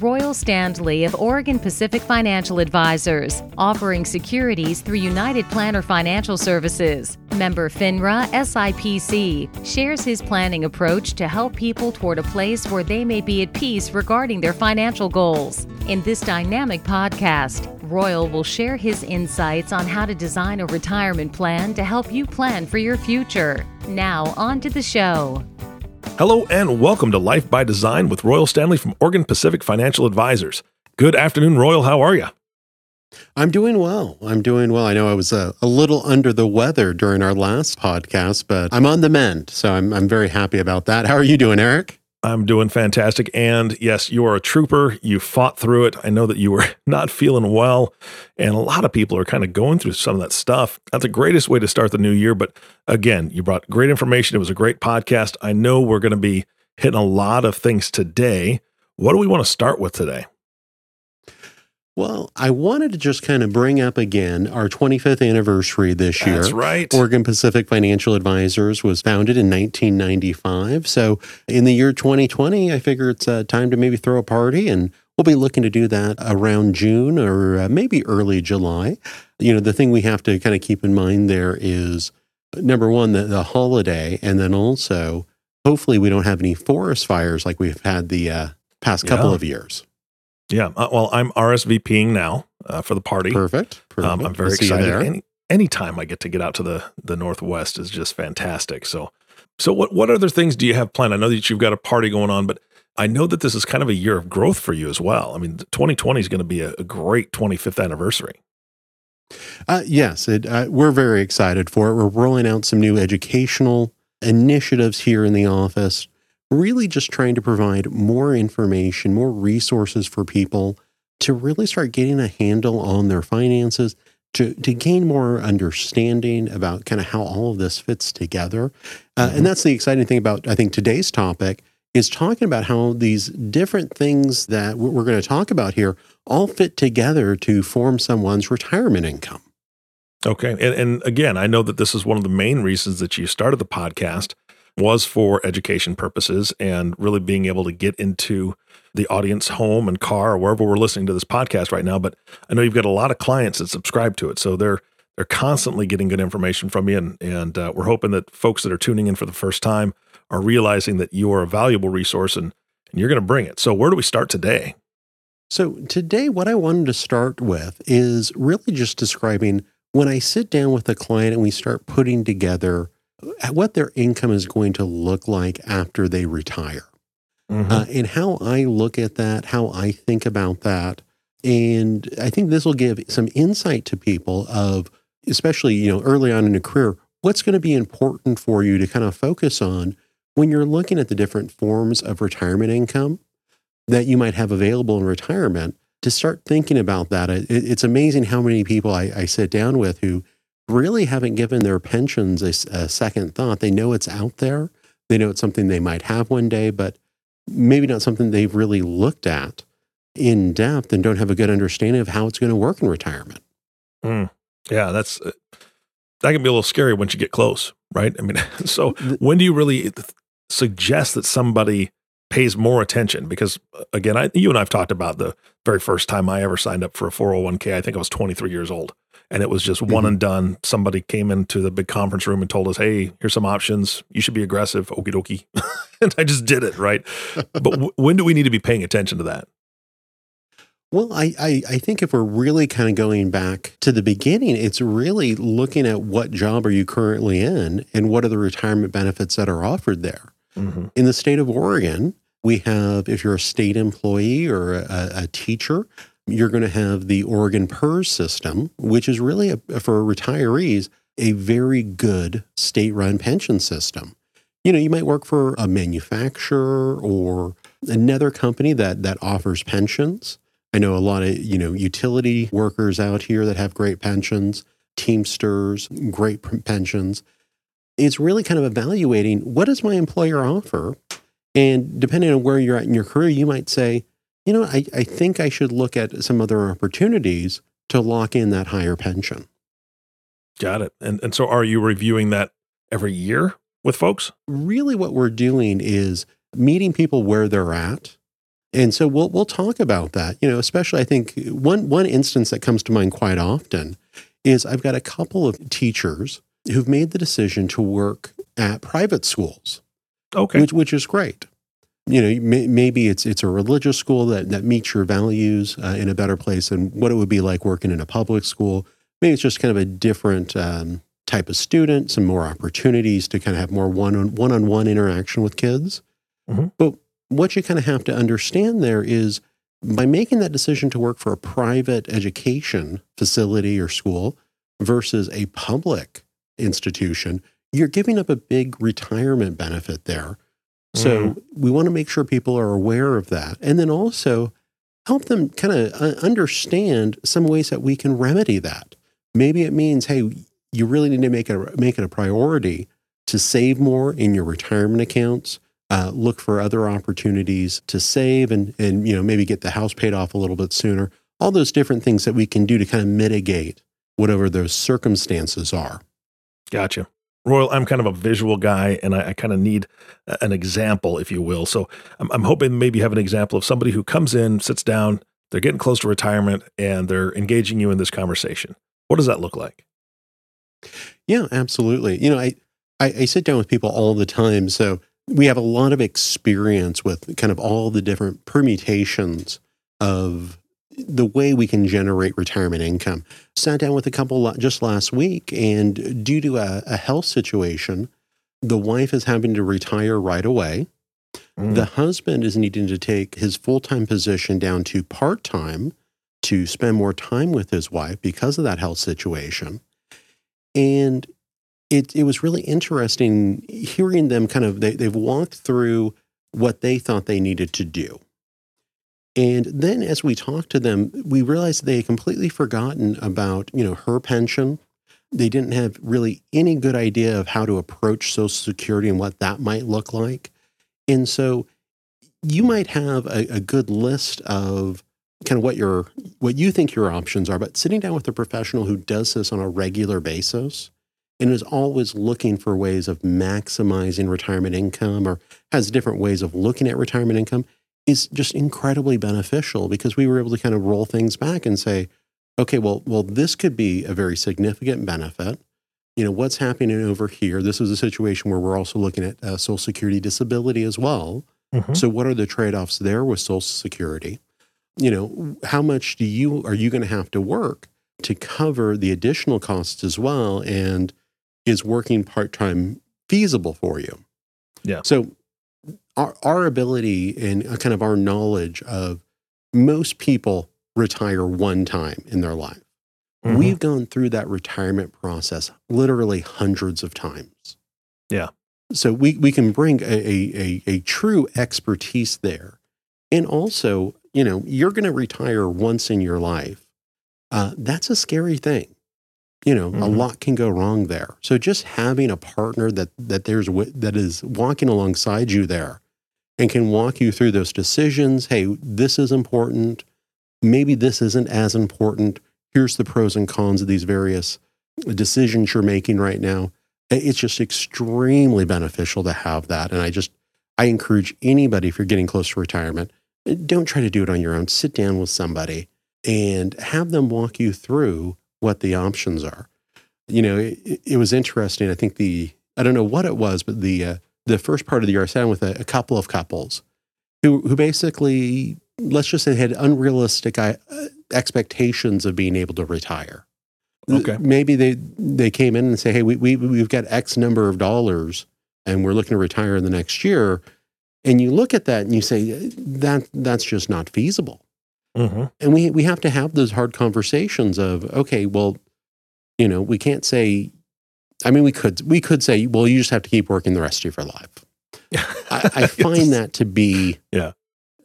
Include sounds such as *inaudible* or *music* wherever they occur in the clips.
Royal Standley of Oregon Pacific Financial Advisors, offering securities through United Planner Financial Services. Member FINRA SIPC shares his planning approach to help people toward a place where they may be at peace regarding their financial goals. In this dynamic podcast, Royal will share his insights on how to design a retirement plan to help you plan for your future. Now, on to the show. Hello and welcome to Life by Design with Royal Standley from Oregon Pacific Financial Advisors. Good afternoon, Royal. How are you? I'm doing well. I'm doing well. I know I was a, a, little under the weather during our last podcast, but I'm on the mend. So I'm, I'm very happy about that. How are you doing, Eric? I'm doing fantastic. And yes, you are a trooper. You fought through it. I know that you were *laughs* not feeling well. And a lot of people are kind of going through some of that stuff. That's the greatest way to start the new year. But again, you brought great information. It was a great podcast. I know we're going to be hitting a lot of things today. What do we want to start with today? Well, I wanted to just kind of bring up again our 25th anniversary this year. That's right. Oregon Pacific Financial Advisors was founded in 1995. So in the year 2020, I figure it's uh, time to maybe throw a party, and we'll be looking to do that around June or uh, maybe early July. You know, the thing we have to kind of keep in mind there is number one, the, the holiday, and then also hopefully we don't have any forest fires like we've had the uh, past couple Yeah. of years. Yeah. Uh, well, I'm RSVPing now uh, for the party. Perfect. Perfect. Um, I'm very We'll excited. Any anytime I get to get out to the the Northwest is just fantastic. So, so what what other things do you have planned? I know that you've got a party going on, but I know that this is kind of a year of growth for you as well. I mean, 2020 is going to be a, a great 25th anniversary. Uh, yes, it, uh, we're very excited for it. We're rolling out some new educational initiatives here in the office, really just trying to provide more information, more resources for people to really start getting a handle on their finances, to, to gain more understanding about kind of how all of this fits together. Uh. And that's the exciting thing about, I think, today's topic is talking about how these different things that we're going to talk about here all fit together to form someone's retirement income. Okay. And, and again, I know that this is one of the main reasons that you started the podcast was for education purposes and really being able to get into the audience home and car or wherever we're listening to this podcast right now. But I know you've got a lot of clients that subscribe to it. So they're they're constantly getting good information from you. And, and uh, we're hoping that folks that are tuning in for the first time are realizing that you are a valuable resource and, and you're going to bring it. So where do we start today? So, today, what I wanted to start with is really just describing when I sit down with a client and we start putting together what their income is going to look like after they retire. uh, and how I look at that, how I think about that. And I think this will give some insight to people of, especially, you know, early on in a career, what's going to be important for you to kind of focus on when you're looking at the different forms of retirement income that you might have available in retirement to start thinking about that. It, it's amazing how many people I, I sit down with who really haven't given their pensions a second thought. They know it's out there. They know it's something they might have one day, but maybe not something they've really looked at in depth and don't have a good understanding of how it's going to work in retirement. Mm. Yeah, that's uh, that can be a little scary once you get close, right? I mean, *laughs* so when do you really suggest that somebody pays more attention? Because uh, again, I, you and I've talked about the very first time I ever signed up for a 401k. I think I was 23 years old, and it was just one Mhm. and done. Somebody came into the big conference room and told us, "Hey, here's some options. You should be aggressive." Okie dokie, *laughs* and I just did it, right? *laughs* But w- when do we need to be paying attention to that? Well, I, I, I think if we're really kind of going back to the beginning, it's really looking at what job are you currently in and what are the retirement benefits that are offered there. Mm-hmm. In the state of Oregon, we have, if you're a state employee or a, a teacher, you're going to have the Oregon PERS system, which is really, a, for retirees, a very good state run pension system. You know, you might work for a manufacturer or another company that, that offers pensions. I know a lot of, you know, utility workers out here that have great pensions, Teamsters, great pensions. It's really kind of evaluating what does my employer offer? And depending on where you're at in your career, you might say, you know, I, I think I should look at some other opportunities to lock in that higher pension. Got it. And and so, are you reviewing that every year with folks? Really, what we're doing is meeting people where they're at And so we'll we'll talk about that. You know, especially I think one one instance that comes to mind quite often is I've got a couple of teachers who've made the decision to work at private schools. Okay. Which which is great. You know, may, maybe it's it's a religious school that that meets your values uh, in a better place than what it would be like working in a public school. Maybe it's just kind of a different um, type of student, some more opportunities to kind of have more one on one on one interaction with kids. Mhm. But what you kind of have to understand there is by making that decision to work for a private education facility or school versus a public institution, you're giving up a big retirement benefit there. So we want to make sure people are aware of that. And then also help them kind of uh, understand some ways that we can remedy that. Maybe it means, hey, you really need to make it, make it a priority to save more in your retirement accounts. Uh, look for other opportunities to save and, and you know maybe get the house paid off a little bit sooner. All those different things that we can do to kind of mitigate whatever those circumstances are. Gotcha. Royal, I'm kind of a visual guy and I, I kind of need an example, if you will. So I'm, I'm hoping maybe you have an example of somebody who comes in, sits down, they're getting close to retirement, and they're engaging you in this conversation. What does that look like? Yeah, absolutely. You know, I, I, I sit down with people all the time. So we have a lot of experience with kind of all the different permutations of the way we can generate retirement income. Sat down with a couple just last week, and due to a, a health situation, the wife is having to retire right away. Mm. The husband is needing to take his full time position down to part time to spend more time with his wife because of that health situation. And it, it was really interesting hearing them kind of, they, they've walked through what they thought they needed to do. And then as we talked to them, we realized they had completely forgotten about, you know, her pension. They didn't have really any good idea of how to approach Social Security and what that might look like. And so you might have a, a good list of kind of what your what you think your options are, but sitting down with a professional who does this on a regular basis and is always looking for ways of maximizing retirement income or has different ways of looking at retirement income is just incredibly beneficial because we were able to kind of roll things back and say, okay, well, well, this could be a very significant benefit. You know, what's happening over here? This is a situation where we're also looking at uh, Social Security disability as well. Mhm. So, what are the trade offs there with Social Security? You know, how much do you are you going to have to work to cover the additional costs as well? And is working part time feasible for you? Yeah. So, our our ability and uh, kind of our knowledge of most people retire one time in their life. Mhm. We've gone through that retirement process literally hundreds of times. Yeah. So we, we can bring a, a, a, a true expertise there. And also, you know, you're going to retire once in your life. Uh, that's a scary thing. You know, a Mhm. lot can go wrong there. So just having a partner that that there's that is walking alongside you there and can walk you through those decisions. Hey, this is important. Maybe this isn't as important. Here's the pros and cons of these various decisions you're making right now. It's just extremely beneficial to have that. And I just, I encourage anybody, if you're getting close to retirement, don't try to do it on your own. Sit down with somebody and have them walk you through what the options are. You know, it, it was interesting. I think the, I don't know what it was, but the, uh, the first part of the year, I sat with a, a couple of couples who, who basically, let's just say, had unrealistic uh, expectations of being able to retire. Okay. Maybe they they came in and say, "Hey, we we we've got X number of dollars, and we're looking to retire in the next year." And you look at that and you say, "That that's just not feasible." Mhm. And we we have to have those hard conversations of, okay, well, you know, we can't say. I mean, we could we could say, well, you just have to keep working the rest of your life. *laughs* I, I find that to be Yeah.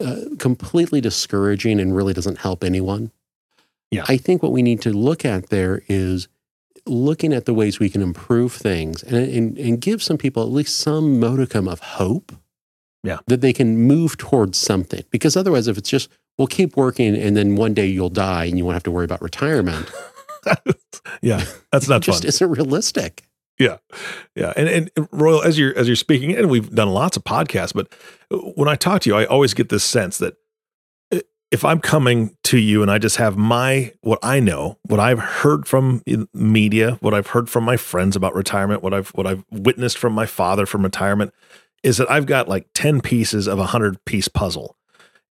uh, completely discouraging and really doesn't help anyone. Yeah. I think what we need to look at there is looking at the ways we can improve things and, and, and give some people at least some modicum of hope Yeah. that they can move towards something. Because otherwise, if it's just, we'll keep working and then one day you'll die and you won't have to worry about retirement, *laughs* *laughs* yeah, that's not it just fun. isn't realistic. Yeah, yeah, and and Royal, as you're as you're speaking, and we've done lots of podcasts, but uh, when I talk to you, I always get this sense that uh, if I'm coming to you and I just have my what I know, what I've heard from media, what I've heard from my friends about retirement, what I've what I've witnessed from my father from retirement, is that I've got like 10 pieces of a 100 piece puzzle.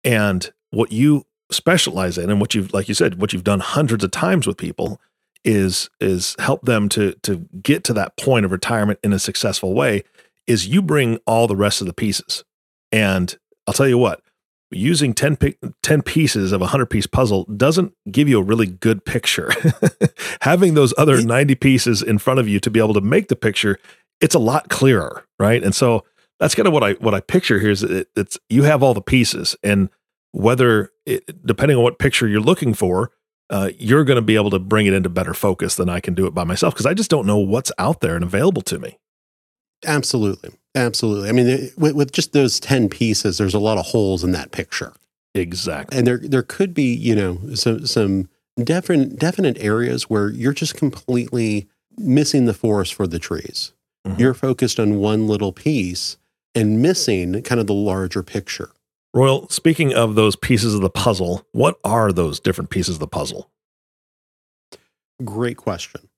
And what you specialize in and what you've like you said, what you've done hundreds of times with people is is help them to to get to that point of retirement in a successful way is you bring all the rest of the pieces. And I'll tell you what, using 10, 10 pieces of a 100 piece puzzle doesn't give you a really good picture. *laughs* Having those other 90 pieces in front of you to be able to make the picture, it's a lot clearer, right? And so that's kind of what I what I picture here is it, it's you have all the pieces and whether it, depending on what picture you're looking for, uh, you're going to be able to bring it into better focus than I can do it by myself because I just don't know what's out there and available to me. Absolutely. Absolutely. I mean, with, with, just those 10 pieces, there's a lot of holes in that picture. Exactly. And there there could be, you know, some some definite definite areas where you're just completely missing the forest for the trees. Mm-hmm. You're focused on one little piece and missing kind of the larger picture. Royal, speaking of those pieces of the puzzle, what are those different pieces of the puzzle? Great question.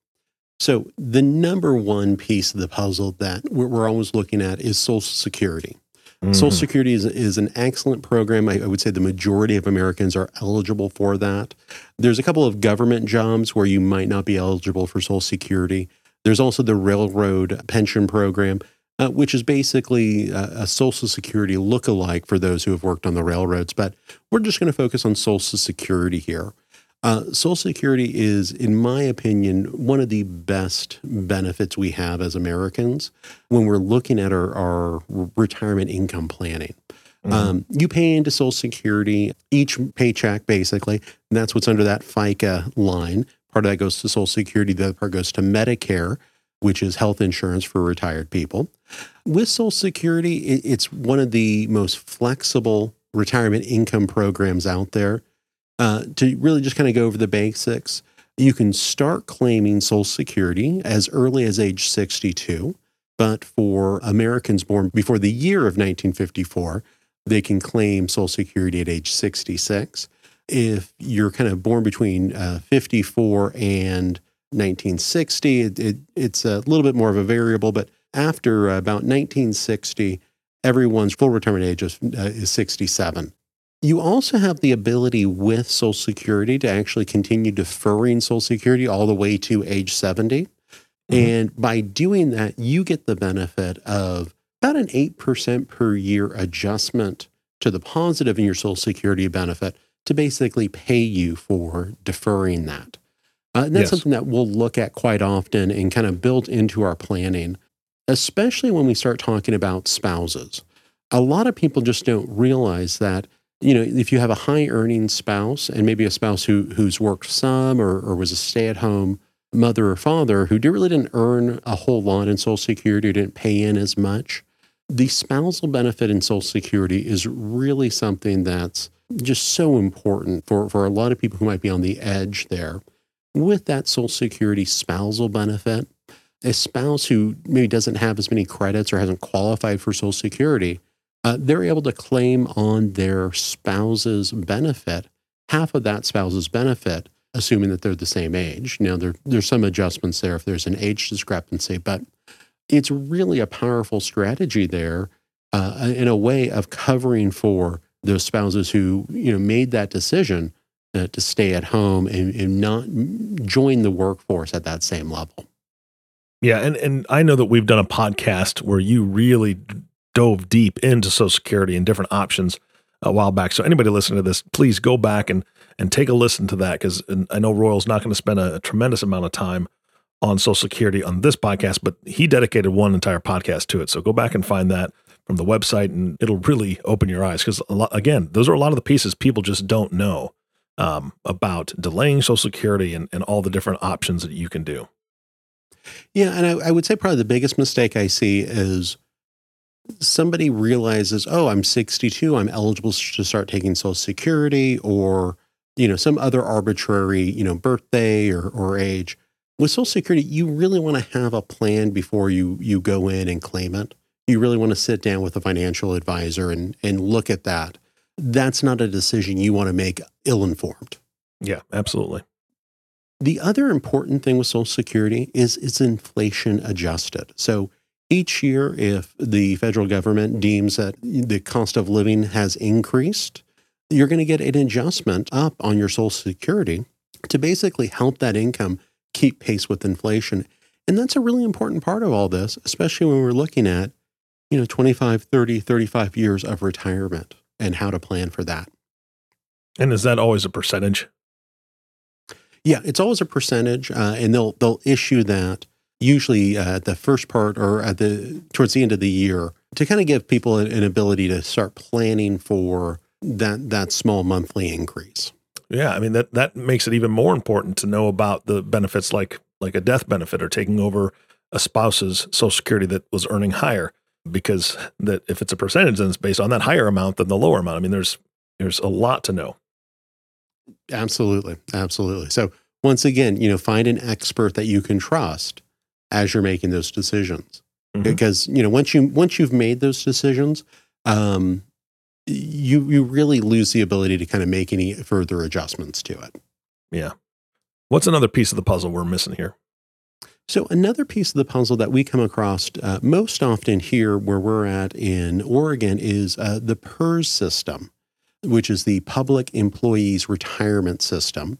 So, the number one piece of the puzzle that we're, always looking at is Social Security. Mm-hmm. Social Security is, is an excellent program. I, I, would say the majority of Americans are eligible for that. There's a couple of government jobs where you might not be eligible for Social Security. There's also the railroad pension program, uh, which is basically a, a Social Security look-alike for those who have worked on the railroads. But we're just going to focus on Social Security here. Uh, Social Security is, in my opinion, one of the best benefits we have as Americans when we're looking at our, our retirement income planning. Mm-hmm. Um, you pay into Social Security each paycheck, basically. And that's what's under that FICA line. Part of that goes to Social Security, the other part goes to Medicare, which is health insurance for retired people. With Social Security, it's one of the most flexible retirement income programs out there uh, to really just kind of go over the basics, you can start claiming Social Security as early as age 62. But for Americans born before the year of 1954, they can claim Social Security at age 66. If you're kind of born between uh, 54 and 1960, it, it, it's a little bit more of a variable, but after uh, about 1960, everyone's full retirement age is, uh, is 67. You also have the ability with Social Security to actually continue deferring Social Security all the way to age 70. Mm-hmm. And by doing that, you get the benefit of about an 8% per year adjustment to the positive in your Social Security benefit to basically pay you for deferring that. Uh, and that's yes. something that we'll look at quite often and kind of built into our planning, especially when we start talking about spouses. A lot of people just don't realize that you know, if you have a high earning spouse and maybe a spouse who who's worked some or, or was a stay at home mother or father who really didn't earn a whole lot in Social Security, didn't pay in as much, the spousal benefit in Social Security is really something that's just so important for, for a lot of people who might be on the edge there. With that Social Security spousal benefit, a spouse who maybe doesn't have as many credits or hasn't qualified for Social Security uh, they're able to claim on their spouse's benefit half of that spouse's benefit, assuming that they're the same age. Now, there, there's some adjustments there if there's an age discrepancy, but it's really a powerful strategy there uh, in a way of covering for those spouses who you know made that decision uh, to stay at home and, and not join the workforce at that same level. Yeah, and and I know that we've done a podcast where you really dove deep into Social Security and different options a while back. So anybody listening to this, please go back and and take a listen to that because I know Royal's not going to spend a, a, tremendous amount of time on Social Security on this podcast, but he dedicated one entire podcast to it. So go back and find that from the website, and it'll really open your eyes because again, those are a lot of the pieces people just don't know um, about delaying Social Security and, and all the different options that you can do. Yeah, and I, I would say probably the biggest mistake I see is somebody realizes, oh, I'm 62, I'm eligible to start taking Social Security or, you know, some other arbitrary, you know, birthday or, or age. With Social Security, you really want to have a plan before you you go in and claim it. You really want to sit down with a financial advisor and and look at that. That's not a decision you want to make ill informed. Yeah, absolutely. The other important thing with Social Security is it's inflation adjusted. So each year, if the federal government deems that the cost of living has increased, you're going to get an adjustment up on your Social Security to basically help that income keep pace with inflation. And that's a really important part of all this, especially when we're looking at, you know, 25, 30, 35 years of retirement and how to plan for that. And is that always a percentage? Yeah, it's always a percentage, uh, and they'll they'll issue that usually uh, at the first part or at the towards the end of the year to kind of give people an, an ability to start planning for that that small monthly increase. Yeah, I mean that that makes it even more important to know about the benefits like like a death benefit or taking over a spouse's social security that was earning higher because that if it's a percentage then it's based on that higher amount than the lower amount. I mean there's there's a lot to know. Absolutely. Absolutely. So once again, you know, find an expert that you can trust as you're making those decisions. Mm-hmm. Because, you know, once you once you've made those decisions, um, you you really lose the ability to kind of make any further adjustments to it. Yeah. What's another piece of the puzzle we're missing here? So another piece of the puzzle that we come across uh, most often here, where we're at in Oregon, is uh, the PERS system which is the Public Employees Retirement System.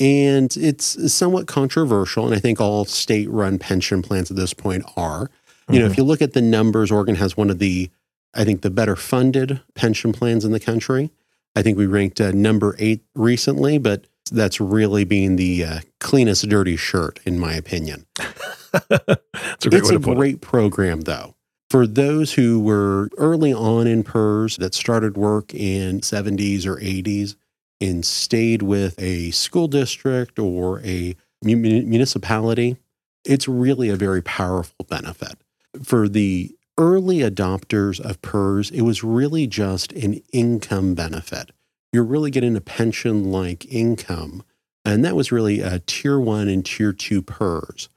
And it's somewhat controversial, and I think all state run pension plans at this point are. Mm-hmm. You know, if mm-hmm. you look at the numbers, Oregon has one of the, I think, the better funded pension plans in the country. I think we ranked uh, number eight recently, but that's really being the uh, cleanest dirty shirt, in my opinion. *laughs* it's a great, it's a great it. program, though. For those who were early on in PERS that started work in 70s or 80s and stayed with a school district or a municipality, it's really a very powerful benefit. For the early adopters of PERS, it was really just an income benefit. You're really getting a pension like income. And that was really a tier one and tier two PERS,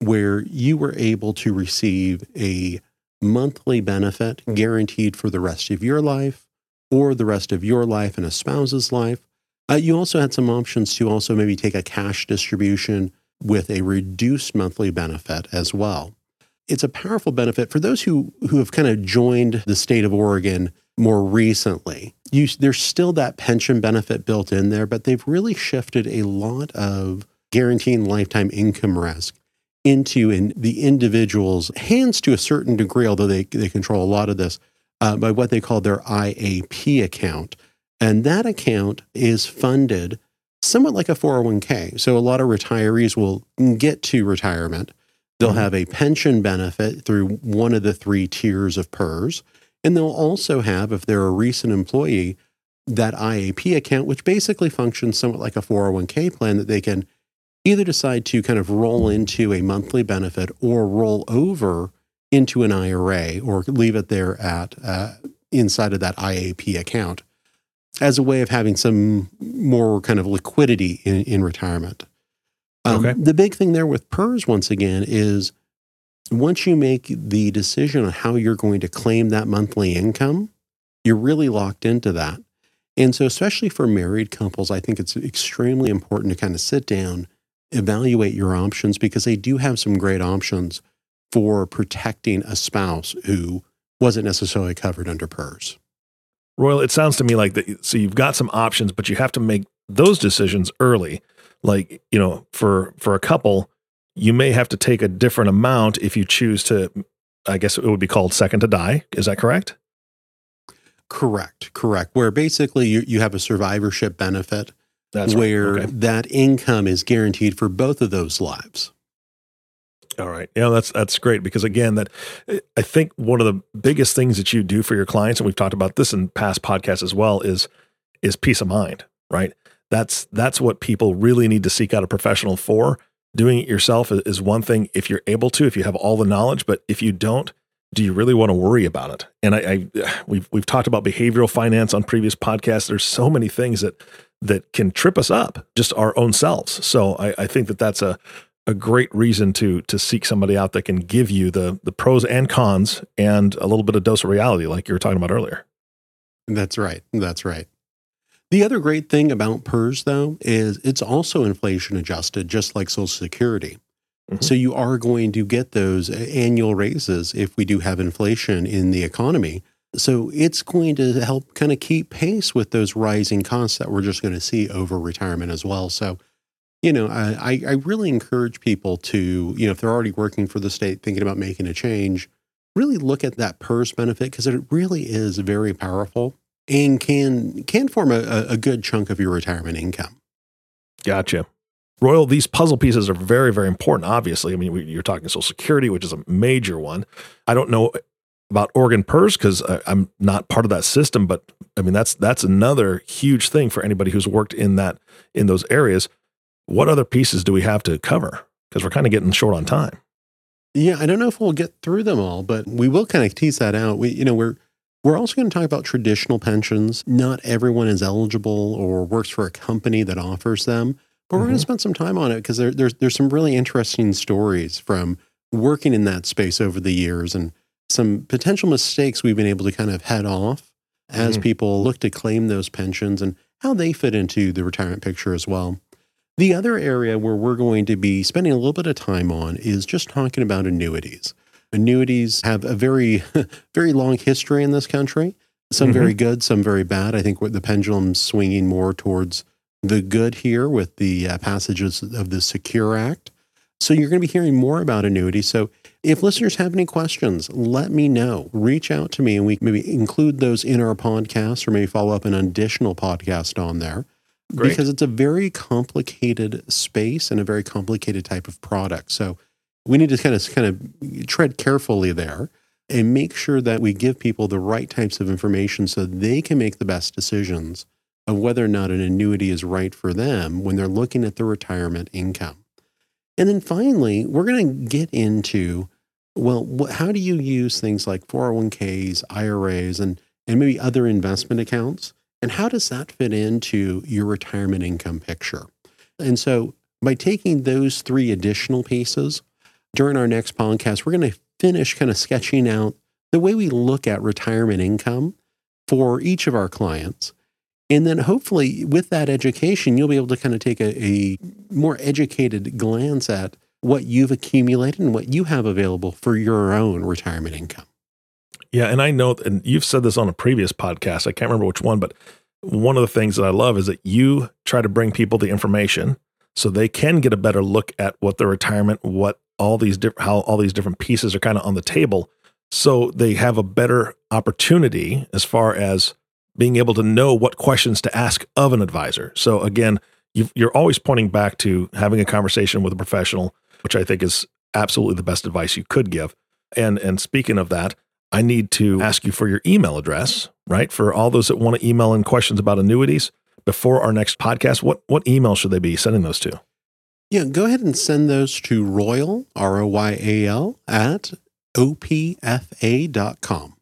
where you were able to receive a monthly benefit guaranteed for the rest of your life or the rest of your life and a spouse's life. Uh, you also had some options to also maybe take a cash distribution with a reduced monthly benefit as well. It's a powerful benefit for those who, who have kind of joined the state of Oregon more recently. You, there's still that pension benefit built in there, but they've really shifted a lot of guaranteeing lifetime income risk into in the individual's hands to a certain degree, although they, they control a lot of this, uh, by what they call their IAP account. And that account is funded somewhat like a 401k. So a lot of retirees will get to retirement. They'll mm-hmm. have a pension benefit through one of the three tiers of PERS. And they'll also have, if they're a recent employee, that IAP account, which basically functions somewhat like a 401k plan that they can either decide to kind of roll into a monthly benefit or roll over into an IRA or leave it there at uh, inside of that IAP account as a way of having some more kind of liquidity in, in retirement. Um, okay. The big thing there with PERS, once again, is once you make the decision on how you're going to claim that monthly income, you're really locked into that. And so, especially for married couples, I think it's extremely important to kind of sit down evaluate your options because they do have some great options for protecting a spouse who wasn't necessarily covered under PERS. Royal, it sounds to me like that. So you've got some options, but you have to make those decisions early. Like, you know, for, for a couple, you may have to take a different amount if you choose to, I guess it would be called second to die. Is that correct? Correct. Correct. Where basically you, you have a survivorship benefit that's where right. okay. that income is guaranteed for both of those lives. All right. Yeah, that's that's great because again, that I think one of the biggest things that you do for your clients, and we've talked about this in past podcasts as well, is is peace of mind, right? That's that's what people really need to seek out a professional for. Doing it yourself is one thing if you're able to, if you have all the knowledge, but if you don't, do you really want to worry about it? And I, I *sighs* we've we've talked about behavioral finance on previous podcasts. There's so many things that that can trip us up, just our own selves. So I, I think that that's a, a great reason to to seek somebody out that can give you the the pros and cons and a little bit of dose of reality, like you were talking about earlier. That's right. That's right. The other great thing about PERS, though, is it's also inflation adjusted, just like Social Security. Mm-hmm. So you are going to get those annual raises if we do have inflation in the economy. So it's going to help kind of keep pace with those rising costs that we're just going to see over retirement as well. So, you know, I, I really encourage people to, you know, if they're already working for the state, thinking about making a change, really look at that PERS benefit because it really is very powerful and can can form a, a good chunk of your retirement income. Gotcha. Royal, these puzzle pieces are very, very important. Obviously, I mean, you're talking Social Security, which is a major one. I don't know about Oregon PERS because uh, I'm not part of that system, but I mean that's that's another huge thing for anybody who's worked in that in those areas. What other pieces do we have to cover? Because we're kind of getting short on time. Yeah, I don't know if we'll get through them all, but we will kind of tease that out. We, you know, we're we're also going to talk about traditional pensions. Not everyone is eligible or works for a company that offers them, but we're mm-hmm. going to spend some time on it because there, there's there's some really interesting stories from working in that space over the years and some potential mistakes we've been able to kind of head off as mm-hmm. people look to claim those pensions and how they fit into the retirement picture as well. The other area where we're going to be spending a little bit of time on is just talking about annuities. Annuities have a very, *laughs* very long history in this country. Some mm-hmm. very good, some very bad. I think the pendulum's swinging more towards the good here with the uh, passages of the Secure Act. So you're going to be hearing more about annuities. So if listeners have any questions, let me know. Reach out to me and we maybe include those in our podcast or maybe follow up an additional podcast on there. Great. Because it's a very complicated space and a very complicated type of product. So we need to kind of kind of tread carefully there and make sure that we give people the right types of information so they can make the best decisions of whether or not an annuity is right for them when they're looking at their retirement income. And then finally, we're going to get into well, how do you use things like 401ks, IRAs, and, and maybe other investment accounts? And how does that fit into your retirement income picture? And so, by taking those three additional pieces during our next podcast, we're going to finish kind of sketching out the way we look at retirement income for each of our clients. And then hopefully, with that education, you'll be able to kind of take a, a more educated glance at what you've accumulated and what you have available for your own retirement income. Yeah, and I know, and you've said this on a previous podcast. I can't remember which one, but one of the things that I love is that you try to bring people the information so they can get a better look at what their retirement, what all these different, how all these different pieces are kind of on the table, so they have a better opportunity as far as being able to know what questions to ask of an advisor. So again, you are always pointing back to having a conversation with a professional which I think is absolutely the best advice you could give. And and speaking of that, I need to ask you for your email address, right? For all those that want to email in questions about annuities before our next podcast, what what email should they be sending those to? Yeah, go ahead and send those to Royal, R O Y A L, at opfa.com.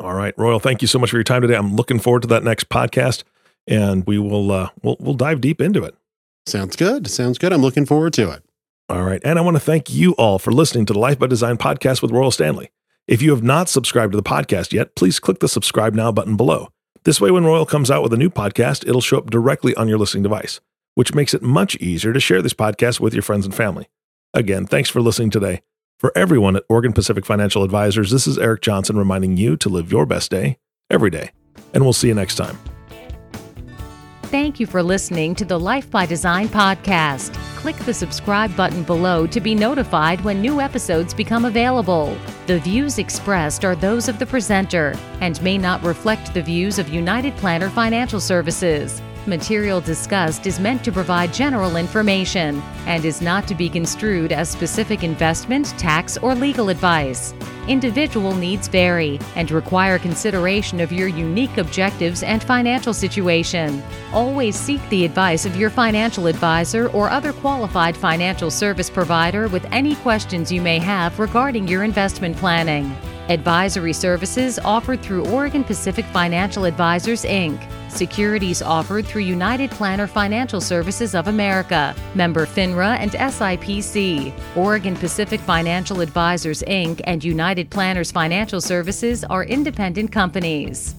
All right, Royal, thank you so much for your time today. I'm looking forward to that next podcast and we will uh, we'll we'll dive deep into it. Sounds good. Sounds good. I'm looking forward to it. All right. And I want to thank you all for listening to the Life by Design podcast with Royal Standley. If you have not subscribed to the podcast yet, please click the subscribe now button below. This way, when Royal comes out with a new podcast, it'll show up directly on your listening device, which makes it much easier to share this podcast with your friends and family. Again, thanks for listening today. For everyone at Oregon Pacific Financial Advisors, this is Eric Johnson reminding you to live your best day every day. And we'll see you next time. Thank you for listening to the Life by Design podcast. Click the subscribe button below to be notified when new episodes become available. The views expressed are those of the presenter and may not reflect the views of United Planner Financial Services. Material discussed is meant to provide general information and is not to be construed as specific investment, tax, or legal advice. Individual needs vary and require consideration of your unique objectives and financial situation. Always seek the advice of your financial advisor or other qualified financial service provider with any questions you may have regarding your investment planning. Advisory services offered through Oregon Pacific Financial Advisors, Inc. Securities offered through United Planner Financial Services of America, member FINRA and SIPC. Oregon Pacific Financial Advisors, Inc. and United Planners Financial Services are independent companies.